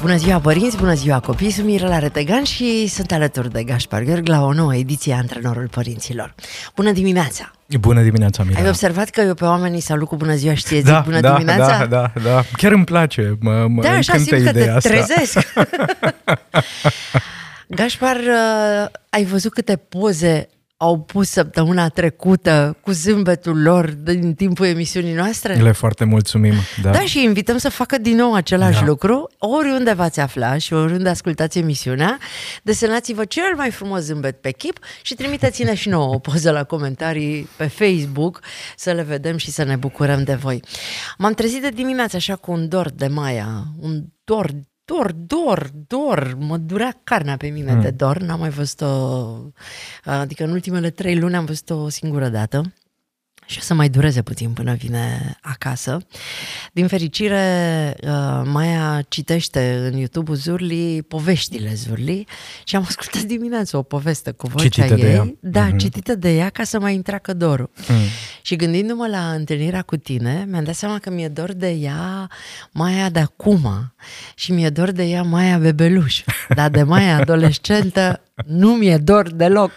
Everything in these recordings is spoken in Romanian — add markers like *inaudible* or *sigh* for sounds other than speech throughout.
Bună ziua părinți, bună ziua copii, sunt Mirela Retegan și sunt alături de Gaspar Gheorghi la o nouă ediție a Antrenorul Părinților. Bună dimineața! Bună dimineața, Mirela. Ai observat că eu pe oamenii salut cu bună ziua și ție da, zic bună da, dimineața? Da, da, da. Chiar îmi place, mă, mă Da, așa simt că te asta. trezesc. *laughs* Gașpar, uh, ai văzut câte poze au pus săptămâna trecută cu zâmbetul lor din timpul emisiunii noastre? Le foarte mulțumim. Da. Da, și invităm să facă din nou același Da. lucru, oriunde v-ați afla și oriunde ascultați emisiunea, desenați-vă cel mai frumos zâmbet pe chip și trimiteți-ne și nouă o poză la comentarii pe Facebook să le vedem și să ne bucurăm de voi. M-am trezit de dimineață așa cu un dor de Maia, un dor Dor, dor, dor, mă durea carnea pe mine mm. de dor, n-am mai văzut-o, adică în ultimele trei luni am văzut-o o singură dată și o să mai dureze puțin până vine acasă. Din fericire, uh, Maia citește în YouTube Zurli poveștile Zurli și am ascultat dimineața o poveste cu vocea Citită ei. de ea. Da, Mhm. citită de ea ca să mai întreacă dorul. Mm. Și gândindu-mă la întâlnirea cu tine, mi-am dat seama că mi-e dor de ea Maia de acum și mi-e dor de ea Maia bebeluș. Dar de Maia adolescentă nu mi-e dor deloc.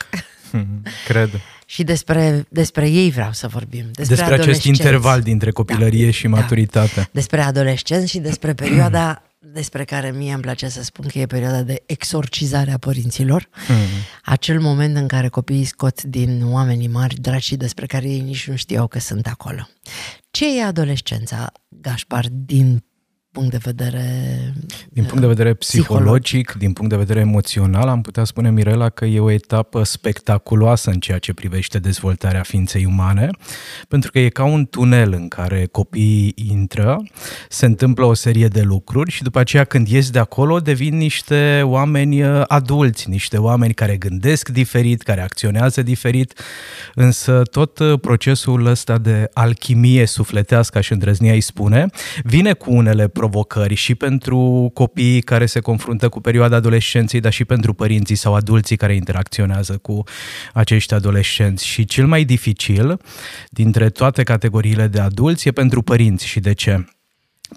Mm, *laughs* Cred. Și despre, despre ei vreau să vorbim. Despre, Despre acest adolescenți. interval dintre copilărie Da, și da. maturitate. Despre adolescenți și despre perioada despre care mie îmi place să spun că e perioada de exorcizare a părinților. Mm. Acel moment în care copiii scot din oamenii mari dragi despre care ei nici nu știau că sunt acolo. Ce e adolescența, Gașpar, din punct de vedere... Din punct de vedere psihologic, din punct de vedere emoțional, am putea spune, Mirela, că e o etapă spectaculoasă în ceea ce privește dezvoltarea ființei umane, pentru că e ca un tunel în care copiii intră, se întâmplă o serie de lucruri și după aceea când ies de acolo devin niște oameni uh, adulți, niște oameni care gândesc diferit, care acționează diferit, însă tot uh, procesul ăsta de alchimie sufletească, aș îndrăznia îi spune, vine cu unele provocări și pentru copiii care se confruntă cu perioada adolescenței, dar și pentru părinții sau adulții care interacționează cu acești adolescenți. Și cel mai dificil dintre toate categoriile de adulți e pentru părinți. Și de ce?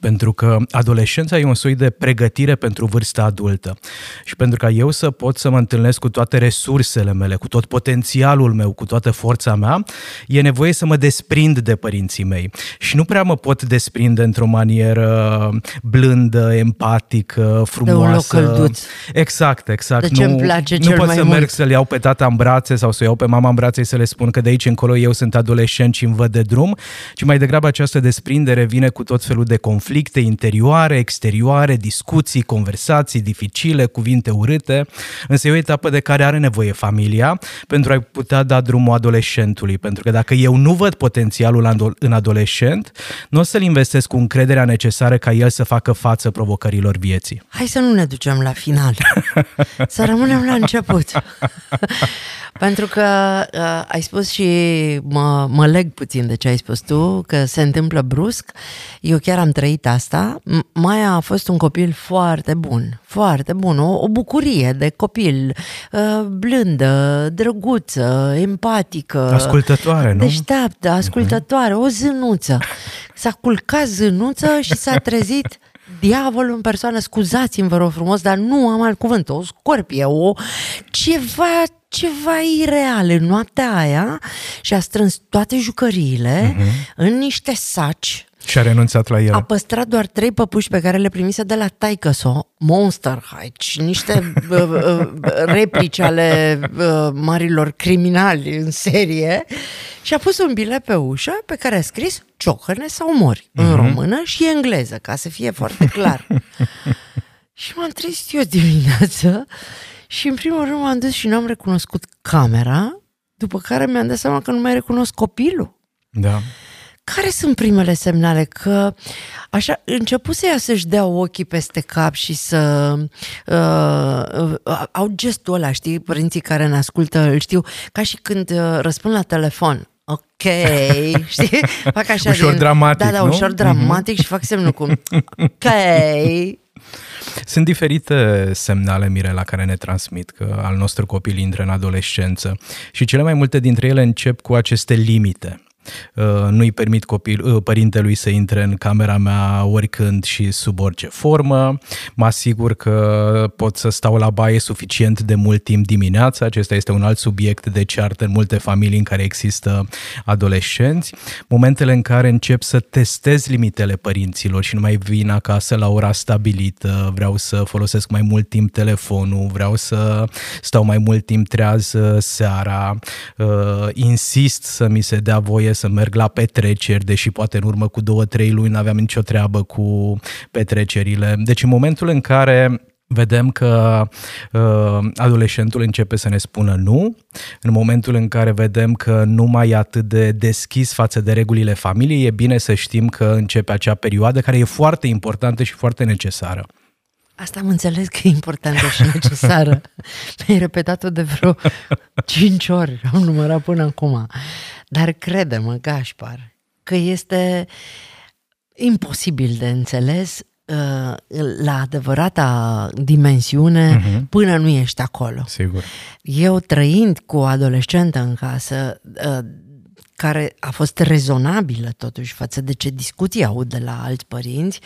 Pentru că adolescența e un soi de pregătire pentru vârsta adultă. Și pentru ca eu să pot să mă întâlnesc cu toate resursele mele, cu tot potențialul meu, cu toată forța mea, e nevoie să mă desprind de părinții mei. Și nu prea mă pot desprinde într-o manieră blândă, empatică, frumoasă. călduț. Exact, exact. De ce îmi place nu cel pot mai să mult. merg să-l iau pe tata în brațe sau să iau pe mama în brațe și să le spun că de aici încolo eu sunt adolescent și îmi văd de drum, ci mai degrabă această desprindere vine cu tot felul de conflicte interioare, exterioare, discuții, conversații dificile, cuvinte urâte, însă e o etapă de care are nevoie familia pentru a putea da drumul adolescentului, pentru că dacă eu nu văd potențialul ando- în adolescent, nu o să-l investesc cu încrederea necesară ca el să facă față provocărilor vieții. Hai să nu ne ducem la final, să rămânem la început. *laughs* Pentru că uh, ai spus și mă, mă leg puțin de ce ai spus tu, că se întâmplă brusc. Eu chiar am trăit asta. M- Maia a fost un copil foarte bun, foarte bun, o, o bucurie de copil, uh, blândă, drăguță, empatică. Ascultătoare, nu? Deșteaptă, ascultătoare, o zânuță. S-a culcat zânuță și s-a trezit diavolul în persoană, scuzați-mi, vă rog frumos, dar nu am alt cuvânt, o scorpie, o ceva, ceva ireal în noaptea aia și a strâns toate jucăriile uh-huh. în niște saci Și a renunțat la el. a păstrat doar trei păpuși pe care le primise de la taică Monster High și niște *laughs* uh, uh, replici ale uh, marilor criminali în serie și a pus un bilet pe ușă pe care a scris ciocăne sau mori în română și engleză, ca să fie foarte clar. *laughs* și m-am trezit eu dimineață și în primul rând m-am dus și nu am recunoscut camera, după care mi-am dat seama că nu mai recunosc copilul Da. Care sunt primele semnale? Că așa, începuse ea să-și dea ochii peste cap și să uh, uh, au gestul ăla, știi, părinții care ne ascultă, îl știu, ca și când uh, răspund la telefon. Ok, *laughs* știi? Fac așa ușor din, dramatic, Da, da, nu? ușor dramatic și fac semnul cu ok. Sunt diferite semnale, Mirela, care ne transmit că al nostru copil intră în adolescență și cele mai multe dintre ele încep cu aceste limite. Uh, nu-i permit copil, uh, părintelui să intre în camera mea oricând și sub orice formă. Mă asigur că pot să stau la baie suficient de mult timp dimineața. Acesta este un alt subiect de ceartă în multe familii în care există adolescenți. Momentele în care încep să testez limitele părinților și nu mai vin acasă la ora stabilită, vreau să folosesc mai mult timp telefonul, vreau să stau mai mult timp treaz uh, seara, insist să mi se dea voie să merg la petreceri, deși poate în urmă cu două, trei luni nu aveam nicio treabă cu petrecerile. Deci în momentul în care vedem că uh, adolescentul începe să ne spună nu, în momentul în care vedem că nu mai e atât de deschis față de regulile familiei, e bine să știm că începe acea perioadă care e foarte importantă și foarte necesară. Asta am înțeles că e importantă și necesară. *laughs* Mi-ai repetat-o de vreo cinci ori, am numărat până acum. Dar crede-mă, Gașpar, că este imposibil de înțeles uh, la adevărata dimensiune uh-huh. până nu ești acolo. Sigur. Eu trăind cu o adolescentă în casă, uh, care a fost rezonabilă totuși față de ce discuții aud de la alți părinți,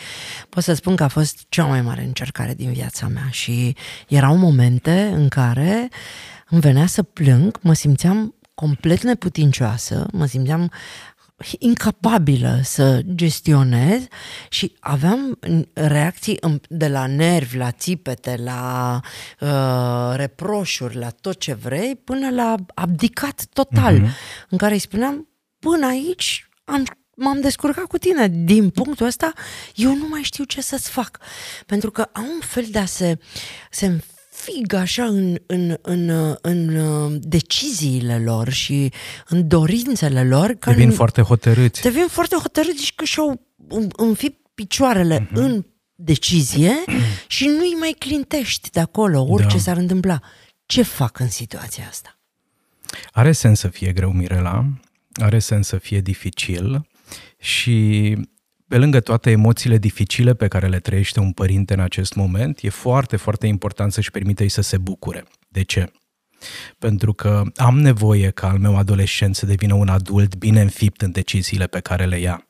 pot să spun că a fost cea mai mare încercare din viața mea și erau momente în care îmi venea să plâng, mă simțeam complet neputincioasă, mă simțeam incapabilă să gestionez și aveam reacții de la nervi, la țipete, la uh, reproșuri, la tot ce vrei, până la abdicat total, uh-huh. în care îi spuneam, până aici am m-am descurcat cu tine. Din punctul ăsta, eu nu mai știu ce să-ți fac. Pentru că au un fel de a se, se fig așa în, în, în, în deciziile lor și în dorințele lor. Devin foarte hotărâți. Devin foarte hotărâți și că și-au înfipt picioarele uh-huh. în decizie *clears throat* și nu-i mai clintești de acolo, orice da. s-ar întâmpla. Ce fac în situația asta? Are sens să fie greu, Mirela, are sens să fie dificil și pe lângă toate emoțiile dificile pe care le trăiește un părinte în acest moment, e foarte, foarte important să-și permite să se bucure. De ce? Pentru că am nevoie ca al meu adolescent să devină un adult bine înfipt în deciziile pe care le ia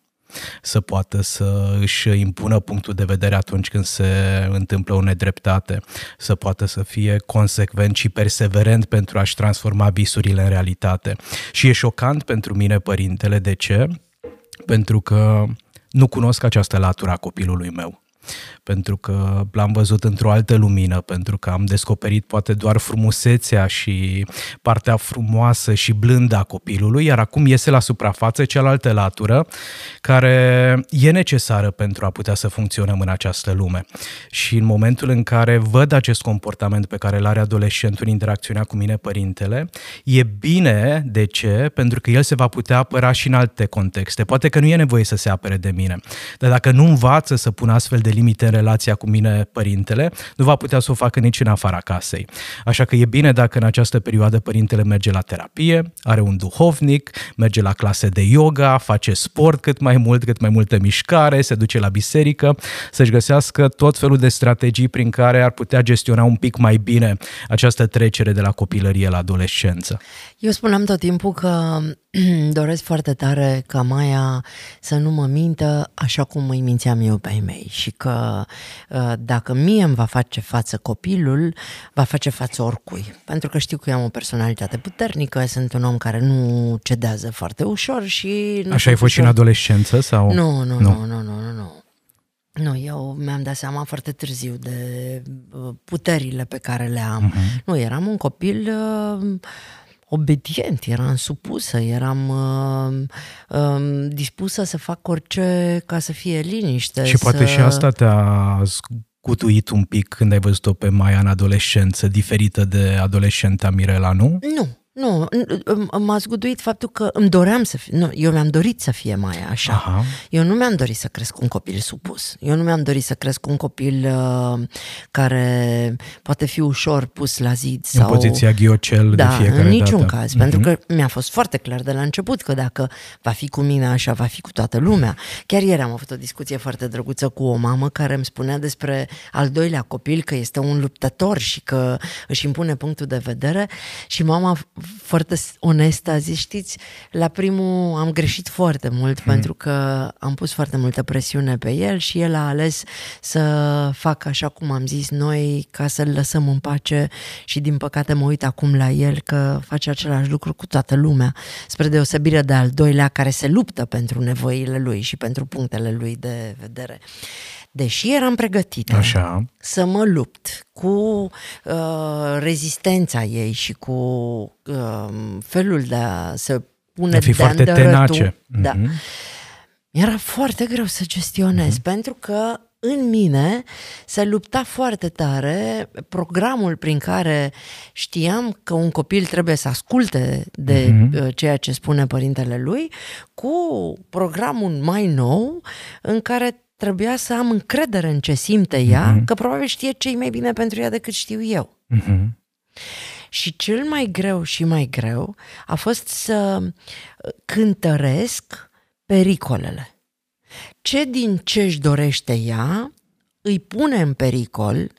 să poată să își impună punctul de vedere atunci când se întâmplă o nedreptate, să poată să fie consecvent și perseverent pentru a-și transforma visurile în realitate. Și e șocant pentru mine, părintele, de ce? Pentru că nu cunosc această latură a copilului meu pentru că l-am văzut într-o altă lumină, pentru că am descoperit poate doar frumusețea și partea frumoasă și blândă a copilului, iar acum iese la suprafață cealaltă latură care e necesară pentru a putea să funcționăm în această lume. Și în momentul în care văd acest comportament pe care îl are adolescentul în interacțiunea cu mine, părintele, e bine, de ce? Pentru că el se va putea apăra și în alte contexte. Poate că nu e nevoie să se apere de mine, dar dacă nu învață să pună astfel de limite în relația cu mine, părintele, nu va putea să o facă nici în afara casei. Așa că e bine dacă în această perioadă părintele merge la terapie, are un duhovnic, merge la clase de yoga, face sport cât mai mult, cât mai multă mișcare, se duce la biserică, să-și găsească tot felul de strategii prin care ar putea gestiona un pic mai bine această trecere de la copilărie la adolescență. Eu spuneam tot timpul că *clears throat* doresc foarte tare ca Maia să nu mă mintă așa cum îi mințeam eu pe ei mei și că uh, dacă mie îmi va face față copilul, va face față oricui. Pentru că știu că eu am o personalitate puternică, sunt un om care nu cedează foarte ușor și... Nu așa ai fost ușor. și în adolescență? sau? Nu, nu, nu, nu, nu, nu. nu. Nu, eu mi-am dat seama foarte târziu de uh, puterile pe care le am. Uh-huh. Nu, eram un copil uh, obedient, eram supusă, eram uh, uh, dispusă să fac orice ca să fie liniște. Și să... poate și asta te-a scutuit un pic când ai văzut-o pe Maia în adolescență, diferită de adolescenta Mirela, nu? Nu, Nu, m-a zguduit faptul că îmi doream să fie, nu, eu mi-am dorit să fie mai așa. Aha. Eu nu mi-am dorit să cresc un copil supus. Eu nu mi-am dorit să cresc un copil uh, care poate fi ușor pus la zid. Sau... În poziția ghiocel da, de fiecare în niciun dată. caz. Mm-hmm. Pentru că mi-a fost foarte clar de la început că dacă va fi cu mine așa, va fi cu toată lumea. Chiar ieri am avut o discuție foarte drăguță cu o mamă care îmi spunea despre al doilea copil că este un luptător și că își impune punctul de vedere și mama foarte onestă a zis, știți, la primul am greșit foarte mult hmm. pentru că am pus foarte multă presiune pe el și el a ales să facă așa cum am zis noi ca să-l lăsăm în pace și din păcate mă uit acum la el că face același lucru cu toată lumea, spre deosebire de al doilea care se luptă pentru nevoile lui și pentru punctele lui de vedere deși eram pregătită Așa. să mă lupt cu uh, rezistența ei și cu uh, felul de a se pune de, fi de foarte tenace. Da. Mm-hmm. Era foarte greu să gestionez, mm-hmm. pentru că în mine se lupta foarte tare programul prin care știam că un copil trebuie să asculte de mm-hmm. ceea ce spune părintele lui, cu programul mai nou în care trebuia să am încredere în ce simte ea, mm-hmm. că probabil știe ce mai bine pentru ea decât știu eu. Mm-hmm. Și cel mai greu și mai greu a fost să cântăresc pericolele. Ce din ce își dorește ea îi pune în pericol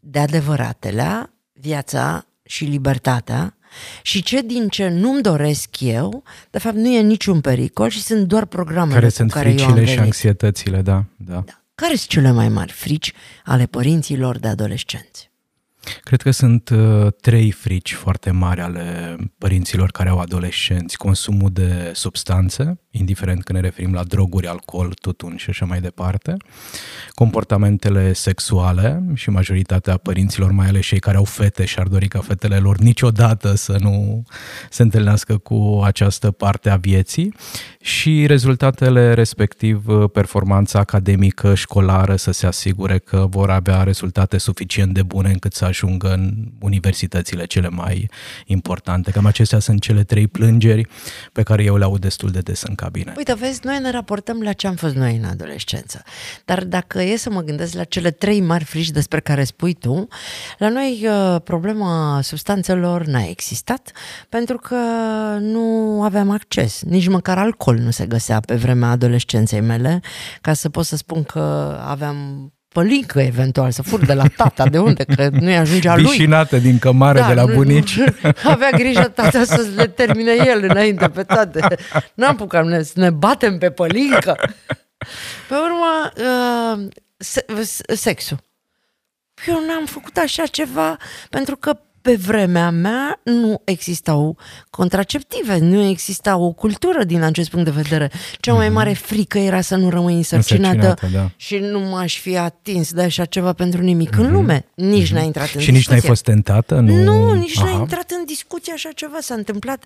de adevăratele viața și libertatea și ce din ce nu-mi doresc eu, de fapt nu e niciun pericol și sunt doar programele care sunt care fricile și anxietățile, da, da. da. Care sunt cele mai mari frici ale părinților de adolescenți? Cred că sunt uh, trei frici foarte mari ale părinților care au adolescenți. Consumul de substanțe, indiferent că ne referim la droguri, alcool, tutun și așa mai departe. Comportamentele sexuale și majoritatea părinților, mai ales cei care au fete și ar dori ca fetele lor niciodată să nu se întâlnească cu această parte a vieții. Și rezultatele respectiv, uh, performanța academică, școlară, să se asigure că vor avea rezultate suficient de bune încât să ajungă în universitățile cele mai importante. Cam acestea sunt cele trei plângeri pe care eu le aud destul de des în cabine. Uite, vezi, noi ne raportăm la ce am fost noi în adolescență. Dar dacă e să mă gândesc la cele trei mari frici despre care spui tu, la noi uh, problema substanțelor n-a existat pentru că nu aveam acces. Nici măcar alcool nu se găsea pe vremea adolescenței mele, ca să pot să spun că aveam pălincă eventual, să fur de la tata, de unde, că nu-i ajungea lui. Vișinată din cămară da, de la bunici. *laughs* Avea grijă tata să le termine el înainte pe toate. N-am pucat ne, să ne batem pe pălincă. Pe urmă, uh, se, sexul. Eu n-am făcut așa ceva pentru că pe vremea mea nu existau contraceptive, nu exista o cultură din acest punct de vedere. Cea mai mhm. mare frică era să nu rămâi însărcinată, însărcinată da. și nu m-aș fi atins de așa ceva pentru nimic mm-hmm. în mhm. lume. Nici mm-hmm. n-a intrat în Și discuție. nici n-ai fost tentată? Nu, nu nici Aha. n-a intrat în discuție așa ceva. S-a întâmplat,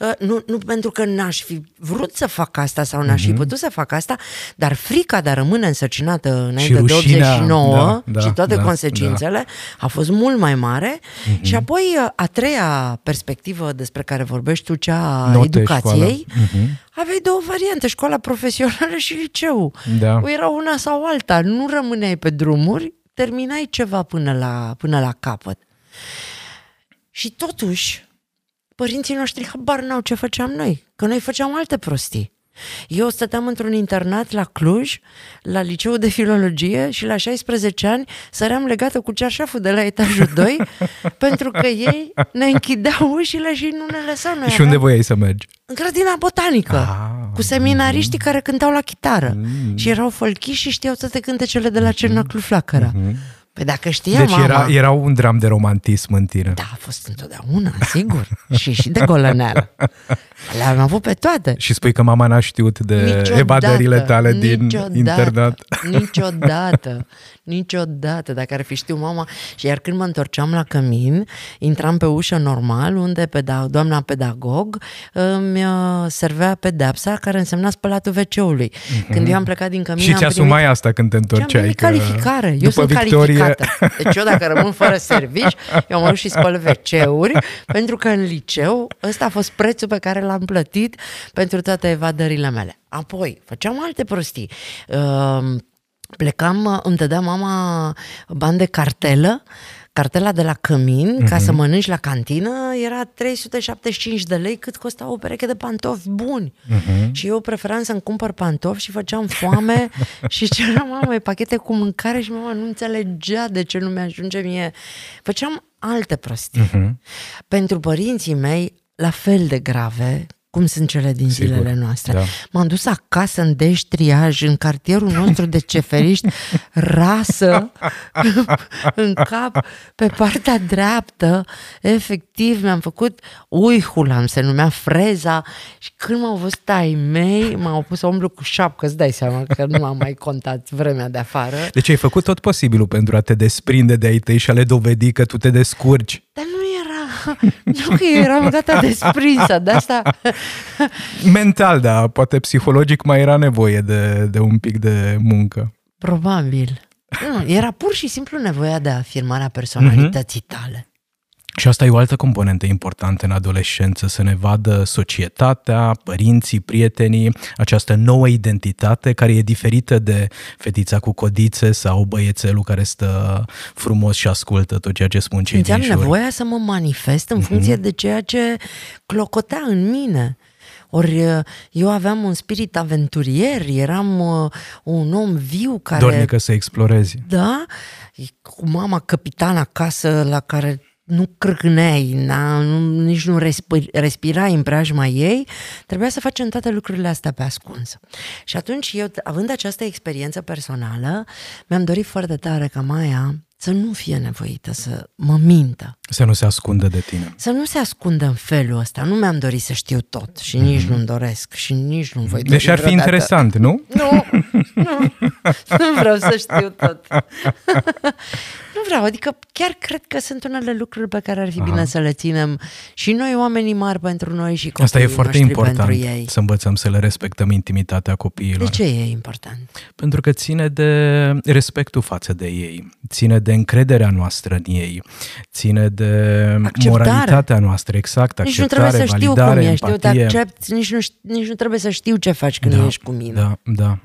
uh, nu, nu pentru că n-aș fi vrut să fac asta sau n-aș mm-hmm. fi mhm. putut să fac asta, dar frica de a rămâne însărcinată înainte de 89 da, da, și toate da, consecințele da. a fost mult mai mare mm-hmm. și apoi a treia perspectivă despre care vorbești tu, cea a Note, educației, uh-huh. aveai două variante, școala profesională și liceu. Da. O era una sau alta, nu rămâneai pe drumuri, terminai ceva până la, până la capăt. Și totuși, părinții noștri habar n-au ce făceam noi, că noi făceam alte prostii. Eu stăteam într-un internat la Cluj, la liceul de filologie și la 16 ani săream legată cu cearșaful de la etajul 2 *laughs* pentru că ei ne închideau ușile și nu ne lăsau. Noi și unde voiai să mergi? În grădina botanică, ah, cu seminariștii mm-hmm. care cântau la chitară mm-hmm. și erau folchiși și știau toate cântecele de la Cernaclu Flacăra. Mm-hmm. Păi dacă știa deci mama... era, era un dram de romantism în tine. Da, a fost întotdeauna, sigur. *laughs* și și de golăneală. Le-am avut pe toate. Și spui că mama n-a știut de niciodată, evadările tale din niciodată, internat. Niciodată. Niciodată, dacă ar fi știu mama. Și iar când mă întorceam la cămin, intram pe ușă normal, unde peda- doamna pedagog îmi uh, servea pedepsa care însemna spălatul WC-ului. Mm-hmm. Când eu am plecat din cămin... Și ți-asumai primit... asta când te întorceai? Că... calificare. Eu sunt Victoria plată. Deci eu dacă rămân fără servici, eu mă duc și spăl WC-uri, pentru că în liceu ăsta a fost prețul pe care l-am plătit pentru toate evadările mele. Apoi, făceam alte prostii. Uh, plecam, îmi dădea mama bani de cartelă, cartela de la Cămin, uh-huh. ca să mhm. mănânci la cantină, era 375 de lei cât costa o pereche de pantofi buni. Uh-huh. Și eu preferam să-mi cumpăr pantofi și făceam foame *laughs* și ceream mama pachete cu mâncare și mama nu înțelegea de ce nu mi-ajunge mie. Făceam alte prostii. Uh-huh. Pentru părinții mei, la fel de grave, cum sunt cele din Sigur, zilele noastre. Da. M-am dus acasă în deștriaj, în cartierul nostru de ceferiști, *laughs* rasă *laughs* în cap, pe partea dreaptă, efectiv mi-am făcut uihulam, se numea freza și când m-au văzut ai mei, m-au pus să umblu cu șapcă, îți dai seama că nu am mai contat vremea de afară. Deci ai făcut tot posibilul pentru a te desprinde de ai tăi și a le dovedi că tu te descurci. Dar nu *laughs* nu că eu eram gata desprinsă, de asta... *laughs* Mental, da, poate psihologic mai era nevoie de, de un pic de muncă. Probabil. Nu, era pur și simplu nevoia de afirmarea personalității tale. Și asta e o altă componentă importantă în adolescență, să ne vadă societatea, părinții, prietenii, această nouă identitate care e diferită de fetița cu codițe sau băiețelul care stă frumos și ascultă tot ceea ce spun cei din jur. nevoia să mă manifest în mm-hmm. funcție de ceea ce clocotea în mine. Ori eu aveam un spirit aventurier, eram uh, un om viu care... Dornică să explorezi. Da, cu mama capitan acasă la care nu crâcneai, nu, nici nu respir, respirai în preajma ei, trebuia să facem toate lucrurile astea pe ascuns. Și atunci eu, având această experiență personală, mi-am dorit foarte tare ca Maia să nu fie nevoită să mă mintă. Să nu se ascundă de tine. Să nu se ascundă în felul ăsta. Nu mi-am dorit să știu tot și mm-hmm. nici nu-mi doresc și nici nu voi Deși ar fi vreodată. interesant, nu? Nu, nu, *laughs* *laughs* nu vreau să știu tot. *laughs* nu vreau, adică chiar cred că sunt unele lucruri pe care ar fi Aha. bine să le ținem și noi oamenii mari pentru noi și copiii Asta e foarte important, ei. să învățăm să le respectăm intimitatea copiilor. De ce e important? Pentru că ține de respectul față de ei, ține de încrederea noastră în ei, ține de acceptare. moralitatea noastră, exact, nici acceptare, nu trebuie să știu cum ești, eu te accept, nici nu, nici nu trebuie să știu ce faci când da, ești cu mine. Da, da.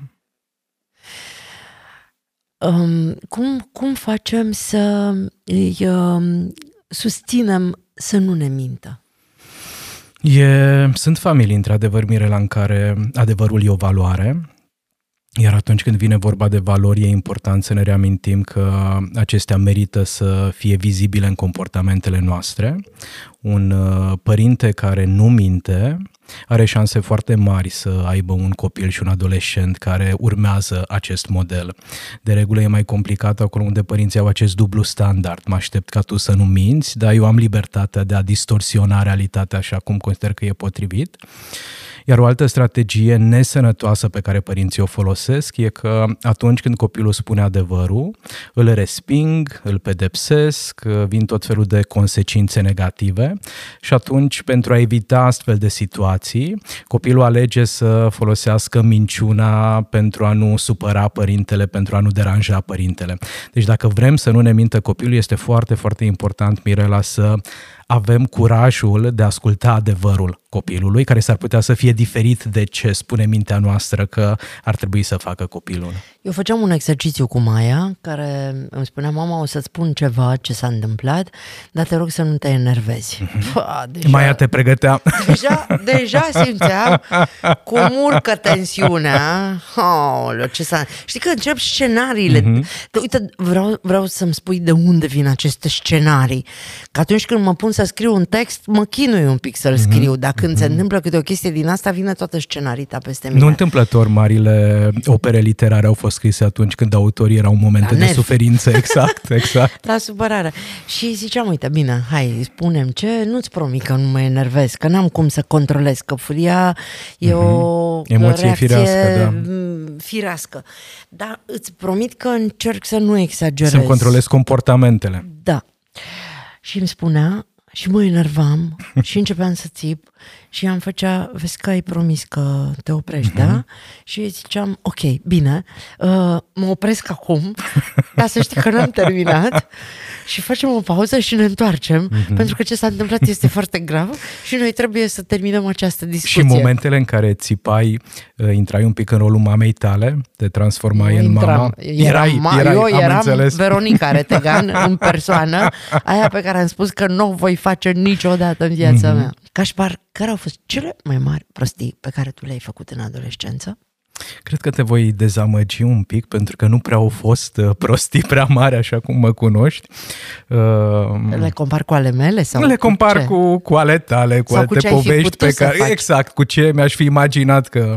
Um, cum, cum facem să îi um, susținem să nu ne mintă? E, sunt familii, într-adevăr, Mirela, în care adevărul e o valoare iar atunci când vine vorba de valori, e important să ne reamintim că acestea merită să fie vizibile în comportamentele noastre. Un uh, părinte care nu minte are șanse foarte mari să aibă un copil și un adolescent care urmează acest model. De regulă e mai complicat acolo unde părinții au acest dublu standard. Mă aștept ca tu să nu minți, dar eu am libertatea de a distorsiona realitatea așa cum consider că e potrivit. Iar o altă strategie nesănătoasă pe care părinții o folosesc e că atunci când copilul spune adevărul, îl resping, îl pedepsesc, vin tot felul de consecințe negative și atunci pentru a evita astfel de situații, copilul alege să folosească minciuna pentru a nu supăra părintele, pentru a nu deranja părintele. Deci dacă vrem să nu ne mintă copilul, este foarte, foarte important, Mirela, să avem curajul de a asculta adevărul copilului, care s-ar putea să fie diferit de ce spune mintea noastră că ar trebui să facă copilul. Eu făceam un exercițiu cu Maia, care îmi spunea, mama, o să-ți spun ceva ce s-a întâmplat, dar te rog să nu te enervezi. Mm-hmm. Pă, deja, Maia te pregătea. Deja, deja simțeam cum urcă tensiunea. Oh, ce s-a... Știi că încep scenariile. Mm-hmm. Uite, vreau, vreau să-mi spui de unde vin aceste scenarii. Că atunci când mă pun să scriu un text, mă chinui un pic să-l mm-hmm. scriu. Dacă când mm-hmm. se întâmplă câte o chestie din asta, vine toată scenarita peste mine. Nu întâmplător marile opere literare au fost scrise atunci când autorii erau în momente de suferință. *laughs* Exact, exact. La supărare. Și ziceam, uite, bine, hai, spunem ce, nu-ți promit că nu mă enervez, că n-am cum să controlez, că furia e mm-hmm. o Emoție reacție firească, da. firească. Dar îți promit că încerc să nu exagerez. Să controlez comportamentele. Da. Și îmi spunea, și mă enervam *laughs* și începeam să țip și am făcea, vezi că ai promis că te oprești, uh-huh. da? Și ziceam, ok, bine, uh, mă opresc acum, *laughs* ca să știi că n-am terminat și facem o pauză și ne întoarcem, uh-huh. pentru că ce s-a întâmplat este foarte grav și noi trebuie să terminăm această discuție. Și momentele în care țipai, uh, intrai un pic în rolul mamei tale, te transformai în intram, mama. Erai, ma, erai, eu eram înțeles. Veronica Retegan *laughs* în persoană, aia pe care am spus că nu o voi face niciodată în viața uh-huh. mea. Cașpar, care au fost cele mai mari prostii pe care tu le-ai făcut în adolescență? Cred că te voi dezamăgi un pic pentru că nu prea au fost uh, prostii prea mari așa cum mă cunoști. Uh, le compar cu ale mele? Sau le compar cu, cu, cu ale tale, cu sau alte cu povești pe care... Faci. Exact, cu ce mi-aș fi imaginat că,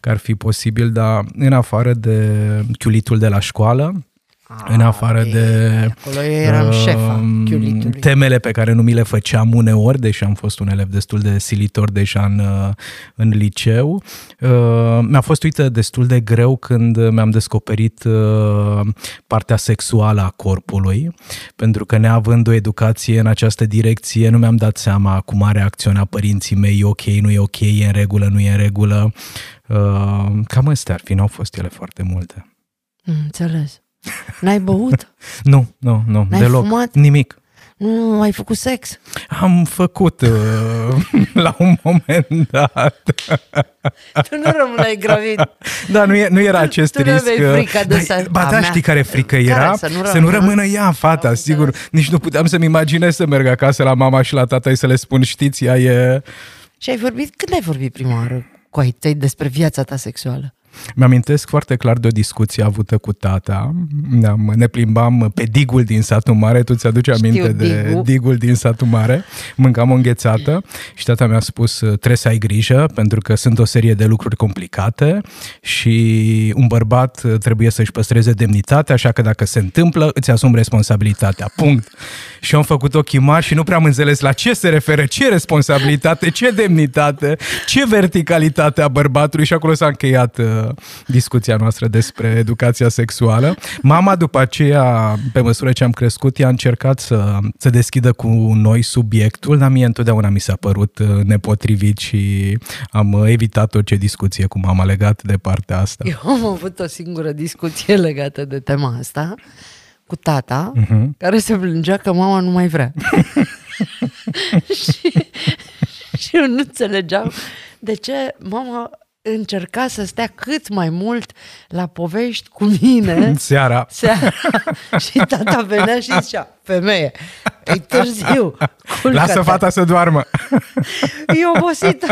că ar fi posibil, dar în afară de chiulitul de la școală, în afară e, de acolo eram uh, șefa temele pe care nu mi le făceam uneori, deși am fost un elev destul de silitor deja în, uh, în liceu. Uh, mi-a fost, uite, destul de greu când mi-am descoperit uh, partea sexuală a corpului, pentru că neavând o educație în această direcție, nu mi-am dat seama cum a reacționat părinții mei, e ok, nu e ok, e în regulă, nu e în regulă. Uh, cam astea ar fi, n-au fost ele foarte multe. Înțeles. N-ai băut? *laughs* nu, nu, nu, N-ai deloc. Fumat? Nimic. Nu ai făcut sex? Am făcut uh, *laughs* la un moment dat. *laughs* tu nu rămâneai gravid. Da, nu, e, nu era acest tu risc. Tu nu frica de da, Ba da, știi care frică era? Care? Să, nu rămână? să nu rămână ea, fata, Am sigur. Înțeles. Nici nu puteam să-mi imaginez să merg acasă la mama și la tata să le spun, știți, ea e... Și ai vorbit, când ai vorbit prima oară cu ai tăi despre viața ta sexuală? Mi-amintesc foarte clar de o discuție avută cu tata. Ne-am, ne plimbam pe digul din satul mare. Tu ți-aduci aminte Știu, de digul. digul din satul mare? Mâncam o înghețată și tata mi-a spus trebuie să ai grijă pentru că sunt o serie de lucruri complicate și un bărbat trebuie să-și păstreze demnitatea, așa că dacă se întâmplă, îți asumi responsabilitatea. Punct. Și am făcut ochii mari și nu prea am înțeles la ce se referă, ce responsabilitate, ce demnitate, ce verticalitate a bărbatului și acolo s-a încheiat uh, discuția noastră despre educația sexuală. Mama după aceea, pe măsură ce am crescut, ea a încercat să, să deschidă cu noi subiectul, dar mie întotdeauna mi s-a părut uh, nepotrivit și am uh, evitat orice discuție cu mama legat de partea asta. Eu am avut o singură discuție legată de tema asta cu tata, uh-huh. care se plângea că mama nu mai vrea. *laughs* *laughs* și, și eu nu înțelegeam de ce mama încerca să stea cât mai mult la povești cu mine. *laughs* Seara. Seara. *laughs* și tata venea și zicea, femeie, e târziu, culcă-te. Lasă fata să doarmă. *laughs* E obosită,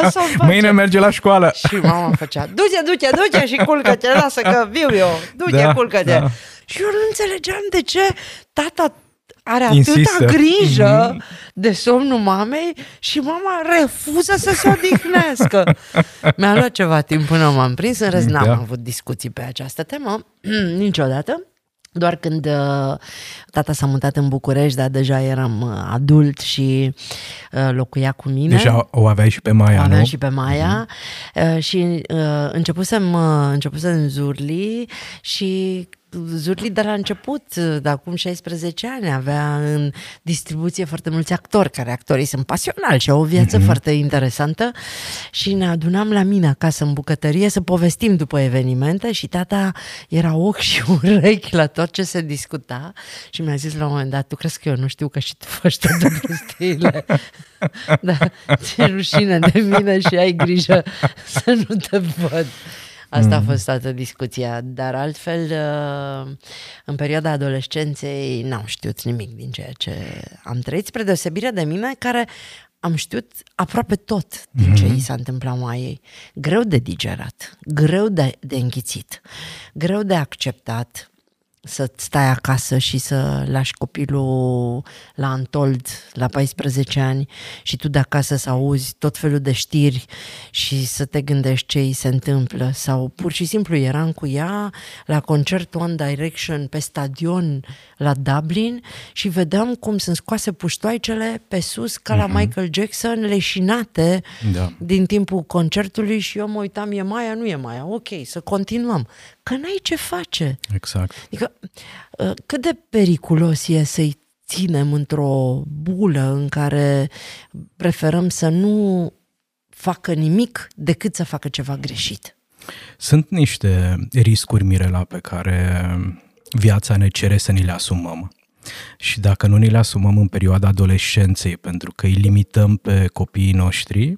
lasă-o Mâine merge la școală. Și mama făcea, du-te, du-te, du-te și culcă-te, lasă că viu eu, du-te, da, culcă-te. Da. Și eu nu înțelegeam de ce tata are Insistă. atâta grijă mm-hmm. de somnul mamei și mama refuză să se odihnească. *laughs* Mi-a luat ceva timp până m-am prins, în rest n-am da. avut discuții pe această temă *clears throat* niciodată. Doar când uh, tata s-a mutat în București, dar deja eram uh, adult și uh, locuia cu mine. Deja o aveai și pe Maia, o aveam nu? și pe Maia uh-huh. uh, și uh, începusem, uh, începusem în Zurli și Zurli de la început, de acum 16 ani, avea în distribuție foarte mulți actori, care actorii sunt pasionali și au o viață mm-hmm. foarte interesantă și ne adunam la mine acasă în bucătărie să povestim după evenimente și tata era ochi și urechi la tot ce se discuta și mi-a zis la un moment dat, tu crezi că eu nu știu că și tu faci toate prostiile? da, ți-e rușine de mine și ai grijă să nu te văd. Asta mm. a fost toată discuția, dar altfel, uh, în perioada adolescenței, n-am știut nimic din ceea ce am trăit, spre deosebire de mine, care am știut aproape tot din ce mm-hmm. i s-a întâmplat mai ei. Greu de digerat, greu de, de înghițit, greu de acceptat, să stai acasă și să lași copilul la Antold la 14 ani și tu de acasă să auzi tot felul de știri și să te gândești ce îi se întâmplă sau pur și simplu eram cu ea la concert One Direction pe stadion la Dublin și vedeam cum sunt scoase puștoaicele pe sus ca la mm-hmm. Michael Jackson leșinate da. din timpul concertului și eu mă uitam, e Maia, nu e Maia, ok, să continuăm că n-ai ce face. Exact. Adică, ă, cât de periculos e să-i ținem într-o bulă în care preferăm să nu facă nimic decât să facă ceva greșit. Sunt niște riscuri, Mirela, pe care viața ne cere să ni le asumăm. Și dacă nu ni le asumăm în perioada adolescenței, pentru că îi limităm pe copiii noștri,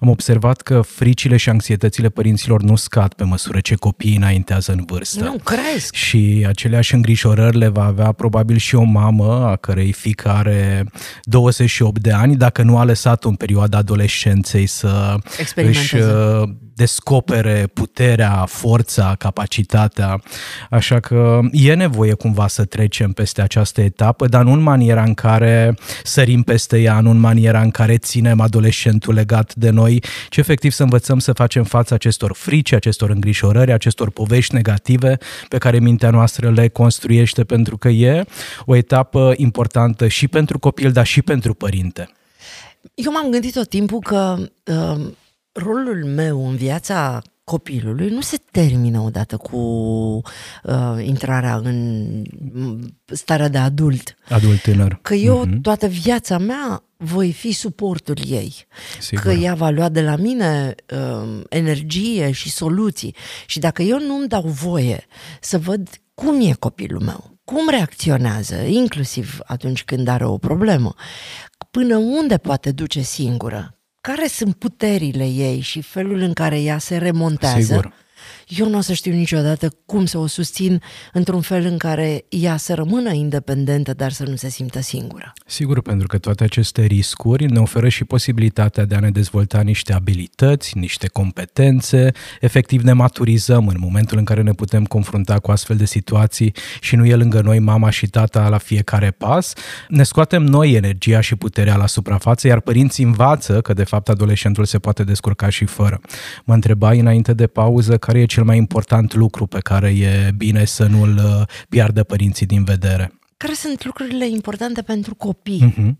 am observat că fricile și anxietățile părinților nu scad pe măsură ce copiii înaintează în vârstă. Nu, cresc. Și aceleași îngrijorări le va avea probabil și o mamă a cărei fică are 28 de ani, dacă nu a lăsat în perioada adolescenței să își uh, descopere puterea, forța, capacitatea. Așa că e nevoie cumva să trecem peste această etapă, dar nu în maniera în care sărim peste ea, nu în maniera în care ținem adolescentul legat de noi, ci efectiv să învățăm să facem față acestor frici, acestor îngrijorări, acestor povești negative pe care mintea noastră le construiește, pentru că e o etapă importantă și pentru copil, dar și pentru părinte. Eu m-am gândit tot timpul că uh, rolul meu în viața copilului nu se termină odată cu uh, intrarea în starea de adult. Adult tânăr. Că eu uh-huh. toată viața mea voi fi suportul ei. Sigur. Că ea va lua de la mine uh, energie și soluții. Și dacă eu nu îmi dau voie să văd cum e copilul meu, cum reacționează, inclusiv atunci când are o problemă, până unde poate duce singură, care sunt puterile ei și felul în care ea se remontează. Sigur eu nu o să știu niciodată cum să o susțin într-un fel în care ea să rămână independentă, dar să nu se simtă singură. Sigur, pentru că toate aceste riscuri ne oferă și posibilitatea de a ne dezvolta niște abilități, niște competențe, efectiv ne maturizăm în momentul în care ne putem confrunta cu astfel de situații și nu e lângă noi mama și tata la fiecare pas, ne scoatem noi energia și puterea la suprafață, iar părinții învață că de fapt adolescentul se poate descurca și fără. Mă întrebai înainte de pauză care e cel mai important lucru pe care e bine să nu-l uh, piardă părinții din vedere? Care sunt lucrurile importante pentru copii? Uh-huh.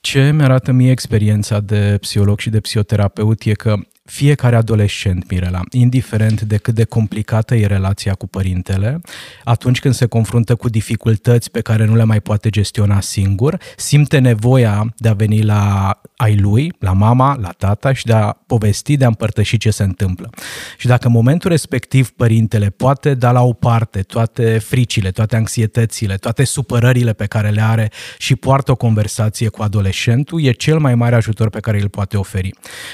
Ce mi-arată mie experiența de psiholog și de psihoterapeut e că fiecare adolescent, Mirela, indiferent de cât de complicată e relația cu părintele, atunci când se confruntă cu dificultăți pe care nu le mai poate gestiona singur, simte nevoia de a veni la ai lui, la mama, la tata și de a povesti, de a împărtăși ce se întâmplă. Și dacă în momentul respectiv părintele poate da la o parte toate fricile, toate anxietățile, toate supărările pe care le are și poartă o conversație cu adolescentul, e cel mai mare ajutor pe care îl poate oferi.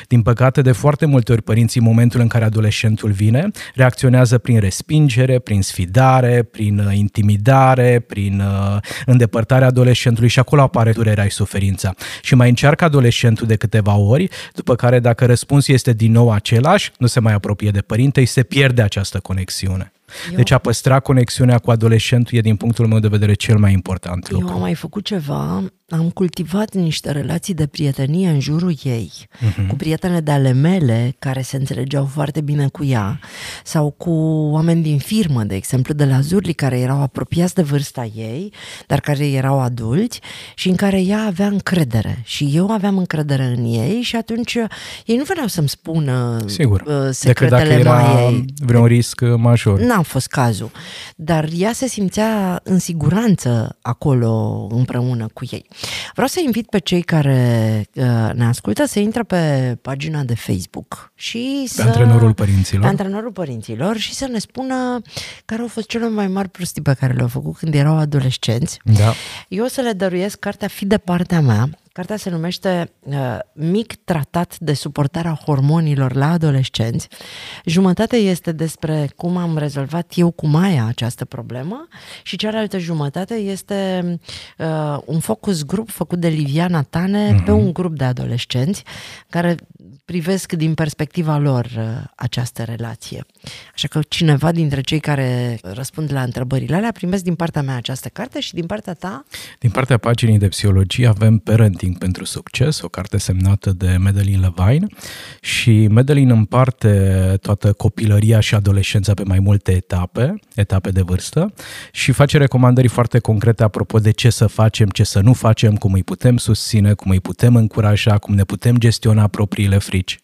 Din păcate, de foarte multe ori părinții, în momentul în care adolescentul vine, reacționează prin respingere, prin sfidare, prin uh, intimidare, prin uh, îndepărtarea adolescentului și acolo apare durerea și suferința. Și mai încearcă adolescentul de câteva ori, după care dacă răspunsul este din nou același, nu se mai apropie de părinte, și se pierde această conexiune. Eu... Deci a păstra conexiunea cu adolescentul e din punctul meu de vedere cel mai important lucru. Eu am mai făcut ceva, am cultivat niște relații de prietenie în jurul ei, uh-huh. cu prietene de ale mele care se înțelegeau foarte bine cu ea, sau cu oameni din firmă, de exemplu, de la Zurli, care erau apropiați de vârsta ei, dar care erau adulți și în care ea avea încredere. Și eu aveam încredere în ei și atunci ei nu veneau să-mi spună Sigur. Uh, secretele Decât dacă era mai... vreun risc major. N-a fost cazul. Dar ea se simțea în siguranță acolo împreună cu ei. Vreau să invit pe cei care uh, ne ascultă să intre pe pagina de Facebook și pe să... antrenorul părinților. Pe antrenorul părinților și să ne spună care au fost cele mai mari prostii pe care le-au făcut când erau adolescenți. Da. Eu o să le dăruiesc cartea Fi de partea mea, Cartea se numește uh, Mic tratat de suportarea hormonilor la adolescenți. Jumătate este despre cum am rezolvat eu cu Maia această problemă și cealaltă jumătate este uh, un focus grup făcut de Liviana Tane uh-huh. pe un grup de adolescenți care privesc din perspectiva lor uh, această relație. Așa că cineva dintre cei care răspund la întrebările alea primesc din partea mea această carte și din partea ta? Din partea paginii de psihologie avem Parenting pentru succes, o carte semnată de Madeline Levine. Și Madeline împarte toată copilăria și adolescența pe mai multe etape, etape de vârstă. Și face recomandări foarte concrete apropo de ce să facem, ce să nu facem, cum îi putem susține, cum îi putem încuraja, cum ne putem gestiona propriile frici.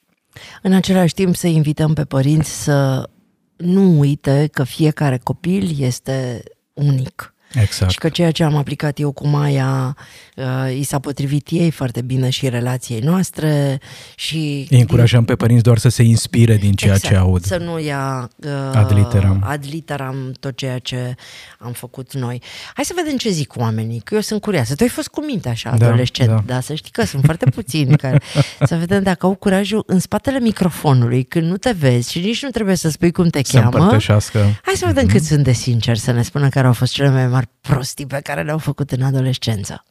În același timp să invităm pe părinți să nu uite că fiecare copil este unic. Exact. Și că ceea ce am aplicat eu cu Maia uh, i s-a potrivit ei foarte bine și relației noastre și... Îi încurajăm pe părinți doar să se inspire din ceea exact, ce aud. Să nu ia uh, ad, literam. ad literam tot ceea ce am făcut noi. Hai să vedem ce zic oamenii, că eu sunt curioasă. Tu ai fost cu minte așa, Da, adolescent, da. dar să știi că sunt foarte puțini care... *laughs* să vedem dacă au curajul în spatele microfonului, când nu te vezi și nici nu trebuie să spui cum te Să cheamă. împărtășească. Hai să vedem cât sunt de sinceri să ne spună care au fost cele mai mari prostii pe care le-au făcut în adolescență.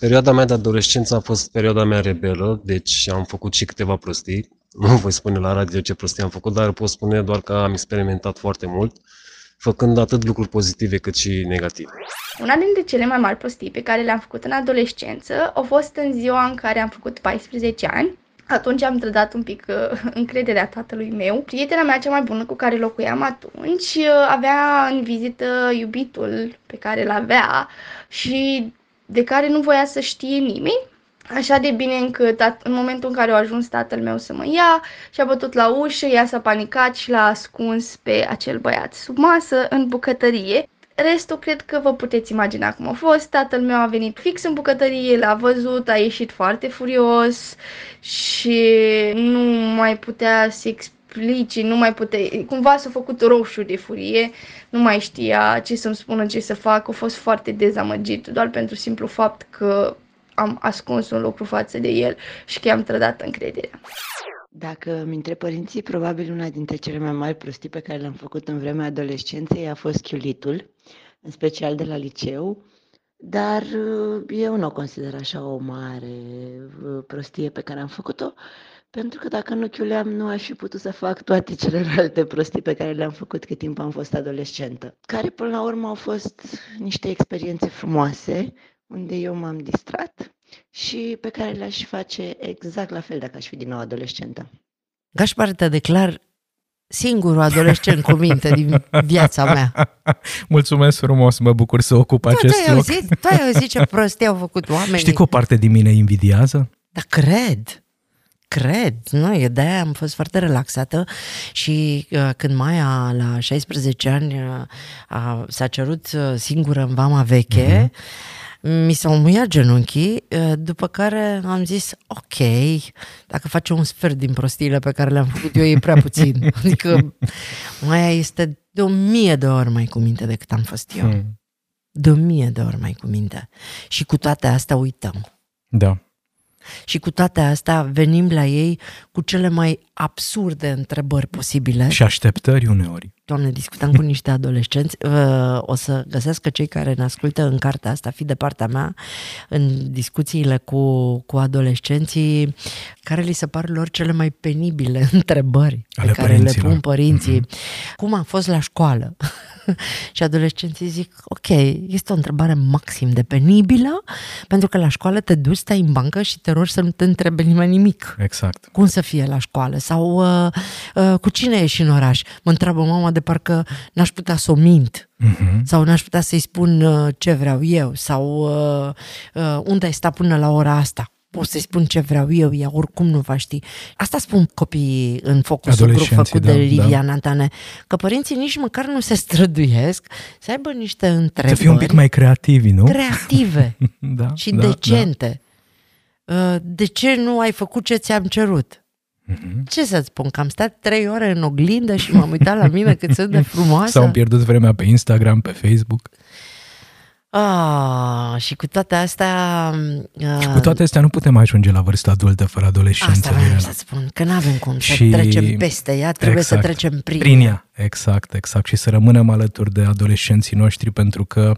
Perioada mea de adolescență a fost perioada mea rebelă, deci am făcut și câteva prostii. Nu voi spune la radio ce prostii am făcut, dar pot spune doar că am experimentat foarte mult, făcând atât lucruri pozitive cât și negative. Una dintre cele mai mari prostii pe care le-am făcut în adolescență a fost în ziua în care am făcut 14 ani. Atunci am trădat un pic uh, încrederea tatălui meu. Prietena mea cea mai bună cu care locuiam atunci uh, avea în vizită iubitul pe care îl avea și de care nu voia să știe nimeni. Așa de bine încât at- în momentul în care a ajuns tatăl meu să mă ia și-a bătut la ușă, ea s-a panicat și l-a ascuns pe acel băiat sub masă în bucătărie. Restul cred că vă puteți imagina cum a fost. Tatăl meu a venit fix în bucătărie, l-a văzut, a ieșit foarte furios și nu mai putea să explice, nu mai putea, cumva s-a făcut roșu de furie, nu mai știa ce să-mi spună, ce să fac, a fost foarte dezamăgit doar pentru simplu fapt că am ascuns un lucru față de el și că i-am trădat încrederea. Dacă îmi întreb părinții, probabil una dintre cele mai mari prostii pe care le-am făcut în vremea adolescenței a fost chiulitul, în special de la liceu, dar uh, eu nu o consider așa o mare uh, prostie pe care am făcut-o, pentru că dacă nu chiuleam, nu aș fi putut să fac toate celelalte prostii pe care le-am făcut cât timp am fost adolescentă, care până la urmă au fost niște experiențe frumoase, unde eu m-am distrat și pe care le-aș face exact la fel dacă aș fi din nou adolescentă. Gașpar, te declar singurul adolescent cu minte din viața mea. *laughs* Mulțumesc frumos, mă bucur să ocup Tu, acest tu ai loc. auzit? Tu ai auzit ce prostii au făcut oamenii? Știi că o parte din mine invidiază? Dar cred, cred, nu, eu de-aia am fost foarte relaxată și uh, când Maia la 16 ani uh, a, s-a cerut uh, singură în vama veche, mi s-au muiat genunchii, uh, după care am zis, ok, dacă face un sfert din prostiile pe care le-am făcut eu, e prea puțin. *laughs* Adică Maia este de o mie de ori mai cu minte decât am fost eu. Hmm. De o mie de ori mai cu minte. Și cu toate astea uităm. Da. Și cu toate astea venim la ei cu cele mai absurde întrebări posibile. Și așteptări uneori. Doamne, discutam cu niște adolescenți. Uh, O să găsească cei care ne ascultă în cartea asta, fi de partea mea, în discuțiile cu, cu adolescenții, care li se par lor cele mai penibile *laughs* întrebări Ale pe care le părinților. pun părinții. Cum a fost la școală? *laughs* și adolescenții zic, ok, este o întrebare maxim de penibilă, pentru că la școală te duci, stai în bancă și te rogi să nu te întrebe nimeni nimic Exact. cum să fie la școală sau uh, uh, cu cine ești în oraș. Mă întreabă mama de parcă n-aș putea să o mint Mhm. sau n-aș putea să-i spun uh, ce vreau eu sau uh, uh, unde ai stat până la ora asta. Pot să-i spun ce vreau eu, ea oricum nu va ști. Asta spun copiii în focusul grup Adolescenții, făcut da, de da. Livia Natane, că părinții nici măcar nu se străduiesc să aibă niște întrebări Să fii un pic mai creativi, nu? creative *laughs* da, și da, decente. Uh, De ce nu ai făcut ce ți-am cerut? Mhm. Ce să-ți spun, că am stat trei ore în oglindă și m-am uitat la mine cât sunt de Da. frumoasă? Sau am pierdut vremea pe Instagram, pe Facebook. Ah, și cu toate astea... Uh, Cu toate astea nu putem ajunge la vârsta adultă fără adolescență. Asta vreau Mirela. să spun, că nu avem cum să Și- trecem peste ea, trebuie Exact. să trecem prin, Prin ea, exact, exact. Și să rămânem alături de adolescenții noștri pentru că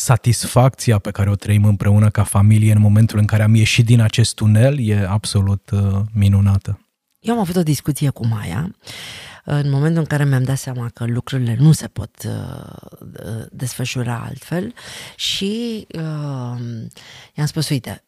satisfacția pe care o trăim împreună ca familie în momentul în care am ieșit din acest tunel e absolut uh, minunată. Eu am avut o discuție cu Maia în momentul în care mi-am dat seama că lucrurile nu se pot uh, desfășura altfel și uh, i-am spus, uite,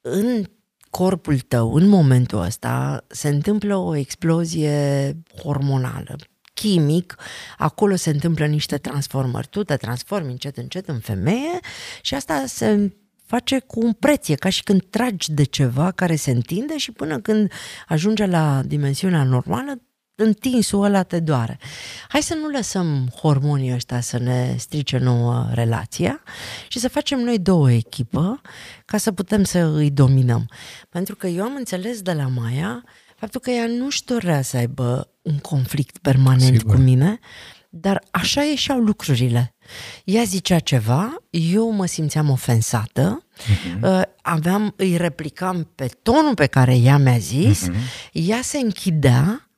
în corpul tău, în momentul ăsta, se întâmplă o explozie hormonală, chimic, acolo se întâmplă niște transformări. Tu te transformi încet, încet în femeie și asta se face cu un preț. E ca și când tragi de ceva care se întinde și până când ajunge la dimensiunea normală, întinsul ăla te doare. Hai să nu lăsăm hormonii ăștia să ne strice nouă relația și să facem noi două echipă ca să putem să îi dominăm. Pentru că eu am înțeles de la Maia faptul că ea nu-și dorea să aibă un conflict permanent Sigur. cu mine, dar așa ieșeau lucrurile. Ea zicea ceva, eu mă simțeam ofensată, uh-huh. aveam, îi replicam pe tonul pe care ea mi-a zis, uh-huh. ea se închidea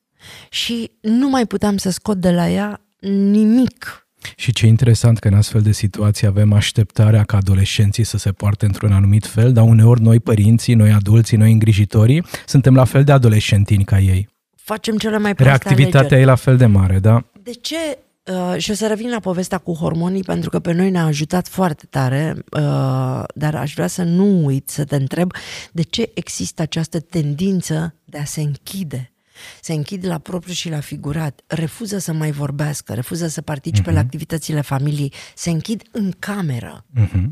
și nu mai puteam să scot de la ea nimic. Și ce interesant că în astfel de situații avem așteptarea ca adolescenții să se poarte într-un anumit fel, dar uneori noi părinții, noi adulții, noi îngrijitorii, suntem la fel de adolescentini ca ei. Facem cele mai proaste Reactivitatea alegeri. e la fel de mare, da? De ce? Uh, și o să revin la povestea cu hormonii, pentru că pe noi ne-a ajutat foarte tare, uh, dar aș vrea să nu uit să te întreb de ce există această tendință de a se închide. Se închide la propriu și la figurat, refuză să mai vorbească, refuză să participe uh-huh. la activitățile familiei, se închid în cameră. Uh-huh.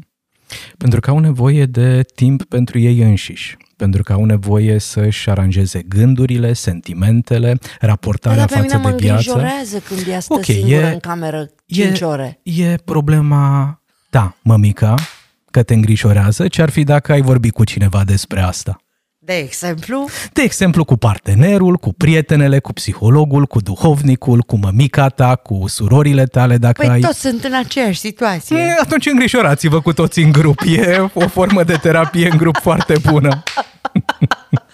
Pentru că au nevoie de timp pentru ei înșiși, pentru că au nevoie să-și aranjeze gândurile, sentimentele, raportarea Dar pe mine față mă de viață. îngrijorează când ea stă Ok, singură e- în cameră 5 e, ore. E problema ta, mămica, că te îngrijorează. Ce ar fi dacă ai vorbit cu cineva despre asta? De exemplu, De exemplu, cu partenerul, cu prietenele, cu psihologul, cu duhovnicul, cu mămica ta, cu surorile tale, dacă păi ai... toți sunt în aceeași situație. E, atunci îngrijorați-vă cu toți în grup. E o formă de terapie în grup foarte bună. *laughs*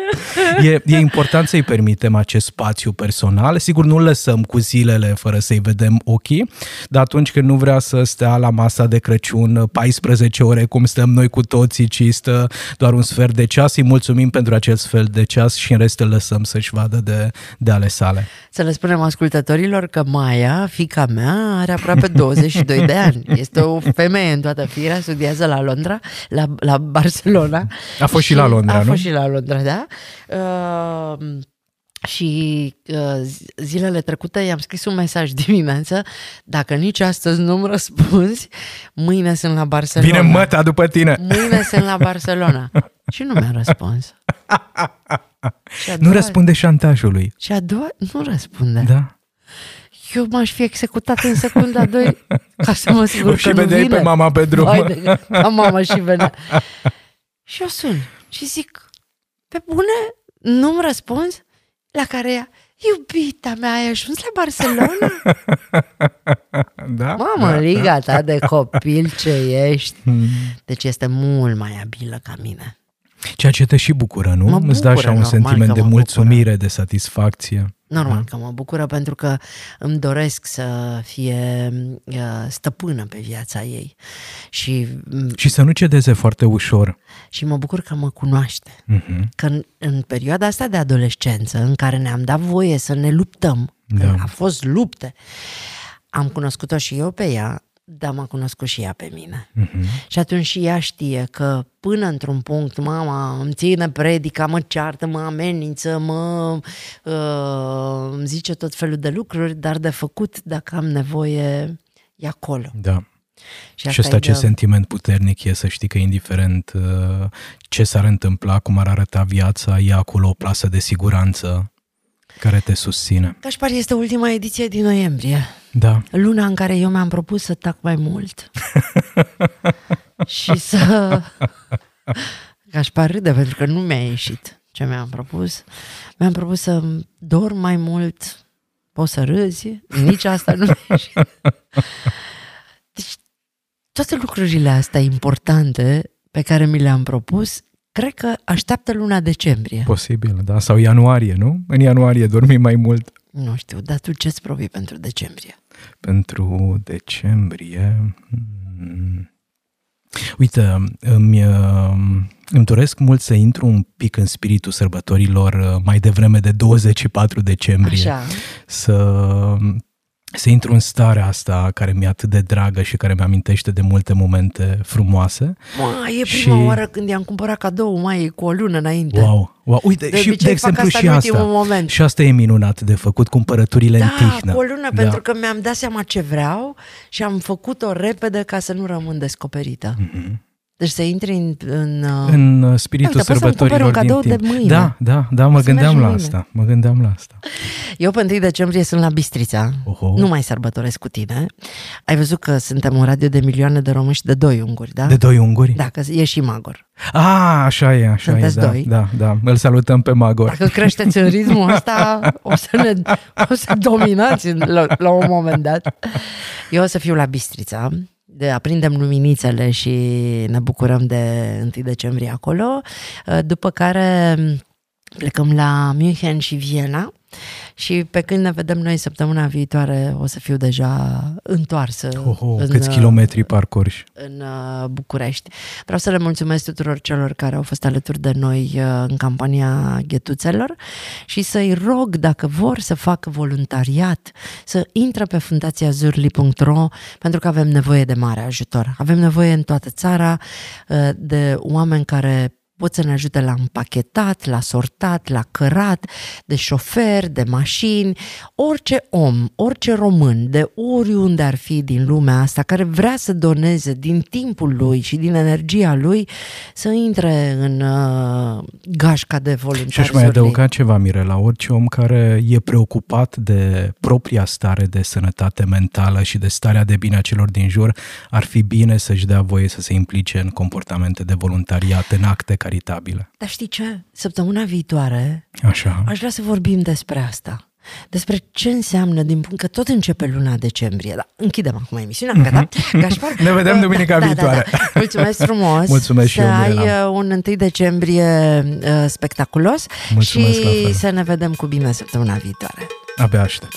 *laughs* E, e important să-i permitem acest spațiu personal. Sigur, nu lăsăm cu zilele fără să-i vedem ochii, dar atunci când nu vrea să stea la masa de Crăciun 14 ore, cum stăm noi cu toții, ci stă doar un sfert de ceas, îi mulțumim pentru acel sfert de ceas și în rest îl lăsăm să-și vadă de, de ale sale. Să le spunem ascultătorilor că Maia, fica mea, are aproape *laughs* 22 de ani. Este o femeie în toată firea, studiază la Londra, la, la Barcelona. A fost și la Londra, a nu? fost și la Londra, da. Uh, și uh, zilele trecute i-am scris un mesaj *laughs* dimineață, dacă nici astăzi nu-mi răspunzi, mâine sunt la Barcelona. Vine măta după tine! Mâine *laughs* sunt la Barcelona. Și nu mi-a răspuns. *laughs* Și a Nu doua- răspunde șantajului. Și a doua, nu răspunde. Da? Eu m-aș fi executat în secunda 2 ca să mă sigur O că și nu vedeai vine. pe mama pe drum. Vai de, ca mama și venea. și eu sun și zic, pe bune, nu-mi răspunzi? La care ea, iubita mea, ai ajuns la Barcelona? *laughs* Da? Mamă, da, liga ta de copil ce ești. *laughs* Hmm. Deci este mult mai abilă ca mine. Ceea ce te și bucură, nu? Mă Îți dă bucură, așa un normal sentiment că de mă mulțumire, de satisfacție. Normal că mă bucură pentru că îmi doresc să fie uh, stăpână pe viața ei. Și, Și să nu cedeze foarte ușor. Și mă bucur că mă cunoaște. Mhm. Că în, în perioada asta de adolescență, în care ne-am dat voie să ne luptăm, Da. că a fost lupte, am cunoscut-o și eu pe ea, dar m-a cunoscut și ea pe mine. Mhm. Și atunci și ea știe că până într-un punct mama îmi ține predica, mă ceartă, mă amenință, mă uh, îmi zice tot felul de lucruri, dar de făcut, dacă am nevoie, e acolo. Da. Și Și ăsta îi ce dă- sentiment puternic e să știi că indiferent uh, ce s-ar întâmpla, cum ar arăta viața, e acolo o plasă de siguranță care te susține. Cașpar este ultima ediție din noiembrie. Da. Luna în care eu mi-am propus să tac mai mult. *laughs* și să... Cașpar râde pentru că nu mi-a ieșit ce mi-am propus. Mi-am propus să dorm mai mult, poți să râzi, nici asta nu mi-a ieșit. *laughs* Deci, toate lucrurile astea importante pe care mi le-am propus, cred că așteaptă luna decembrie. Posibil, da? Sau ianuarie, nu? În ianuarie dormi mai mult. Nu știu, dar tu ce-ți propui pentru decembrie? Pentru decembrie... hmm. Uite, îmi, uh, îmi doresc mult să intru un pic în spiritul sărbătorilor uh, mai devreme de 24 decembrie. Așa. Să, să intru în starea asta care mi-e atât de dragă și care mi-amintește de multe momente frumoase. Mă, e Și- prima oară când i-am cumpărat cadou mai cu o lună înainte. Wow, wow. Uite, De și obicei de fac exemplu asta și în asta. ultimul moment. Și asta e minunat de făcut, cumpărăturile în Da, tihnă. cu o lună, Da. pentru că mi-am dat seama ce vreau și am făcut-o repede ca să nu rămân descoperită. Mhm. Deci să intri în... În, uh, în spiritul da, sărbătorilor un cadou din timp. de mâine. Da, da, da, mă Să gândeam mergi la mâine. asta. Mă gândeam la asta. Eu pe 1 decembrie sunt la Bistrița, Oho. nu mai sărbătoresc cu tine. Ai văzut că suntem un radio de milioane de români și de doi unguri, da? De doi unguri? Da, că e și Magor. Ah, așa e, așa Sunteți e, da, doi? da, da. Îl salutăm pe Magor. Dacă creșteți în ritmul ăsta, *laughs* o să, ne, o să dominați în- la, la un moment dat. Eu o să fiu la Bistrița, de aprindem luminițele și ne bucurăm de 1 decembrie acolo, după care plecăm la München și Viena și pe când ne vedem noi săptămâna viitoare o să fiu deja întoarsă Oho, în, câți uh, kilometri parcurși. în uh, București. Vreau să le mulțumesc tuturor celor care au fost alături de noi uh, în campania Ghetuțelor și să-i rog, dacă vor să facă voluntariat, să intre pe fundațiazurli.ro pentru că avem nevoie de mare ajutor. Avem nevoie în toată țara uh, de oameni care pot să ne ajute la împachetat, la sortat, la cărat, de șoferi, de mașini, orice om, orice român, de oriunde ar fi din lumea asta, care vrea să doneze din timpul lui și din energia lui, să intre în uh, gașca de voluntari. Și aș mai Zorlei. adăuga ceva, Mirela, orice om care e preocupat de propria stare de sănătate mentală și de starea de bine a celor din jur, ar fi bine să-și dea voie să se implice în comportamente de voluntariat, în acte caritabile. Dar știi ce? Săptămâna viitoare Așa. aș vrea să vorbim despre asta. Despre ce înseamnă, din punct că tot începe luna decembrie. Da, închidem acum emisiunea, gata? Gașpar? Mhm. Ne vedem Uh, duminica da, viitoare. Da, da. Mulțumesc frumos. Mulțumesc și să eu, ai Mirela. uh, un 1 decembrie uh, spectaculos Mulțumesc și la fel. să ne vedem cu bine săptămâna viitoare. Abia aștept.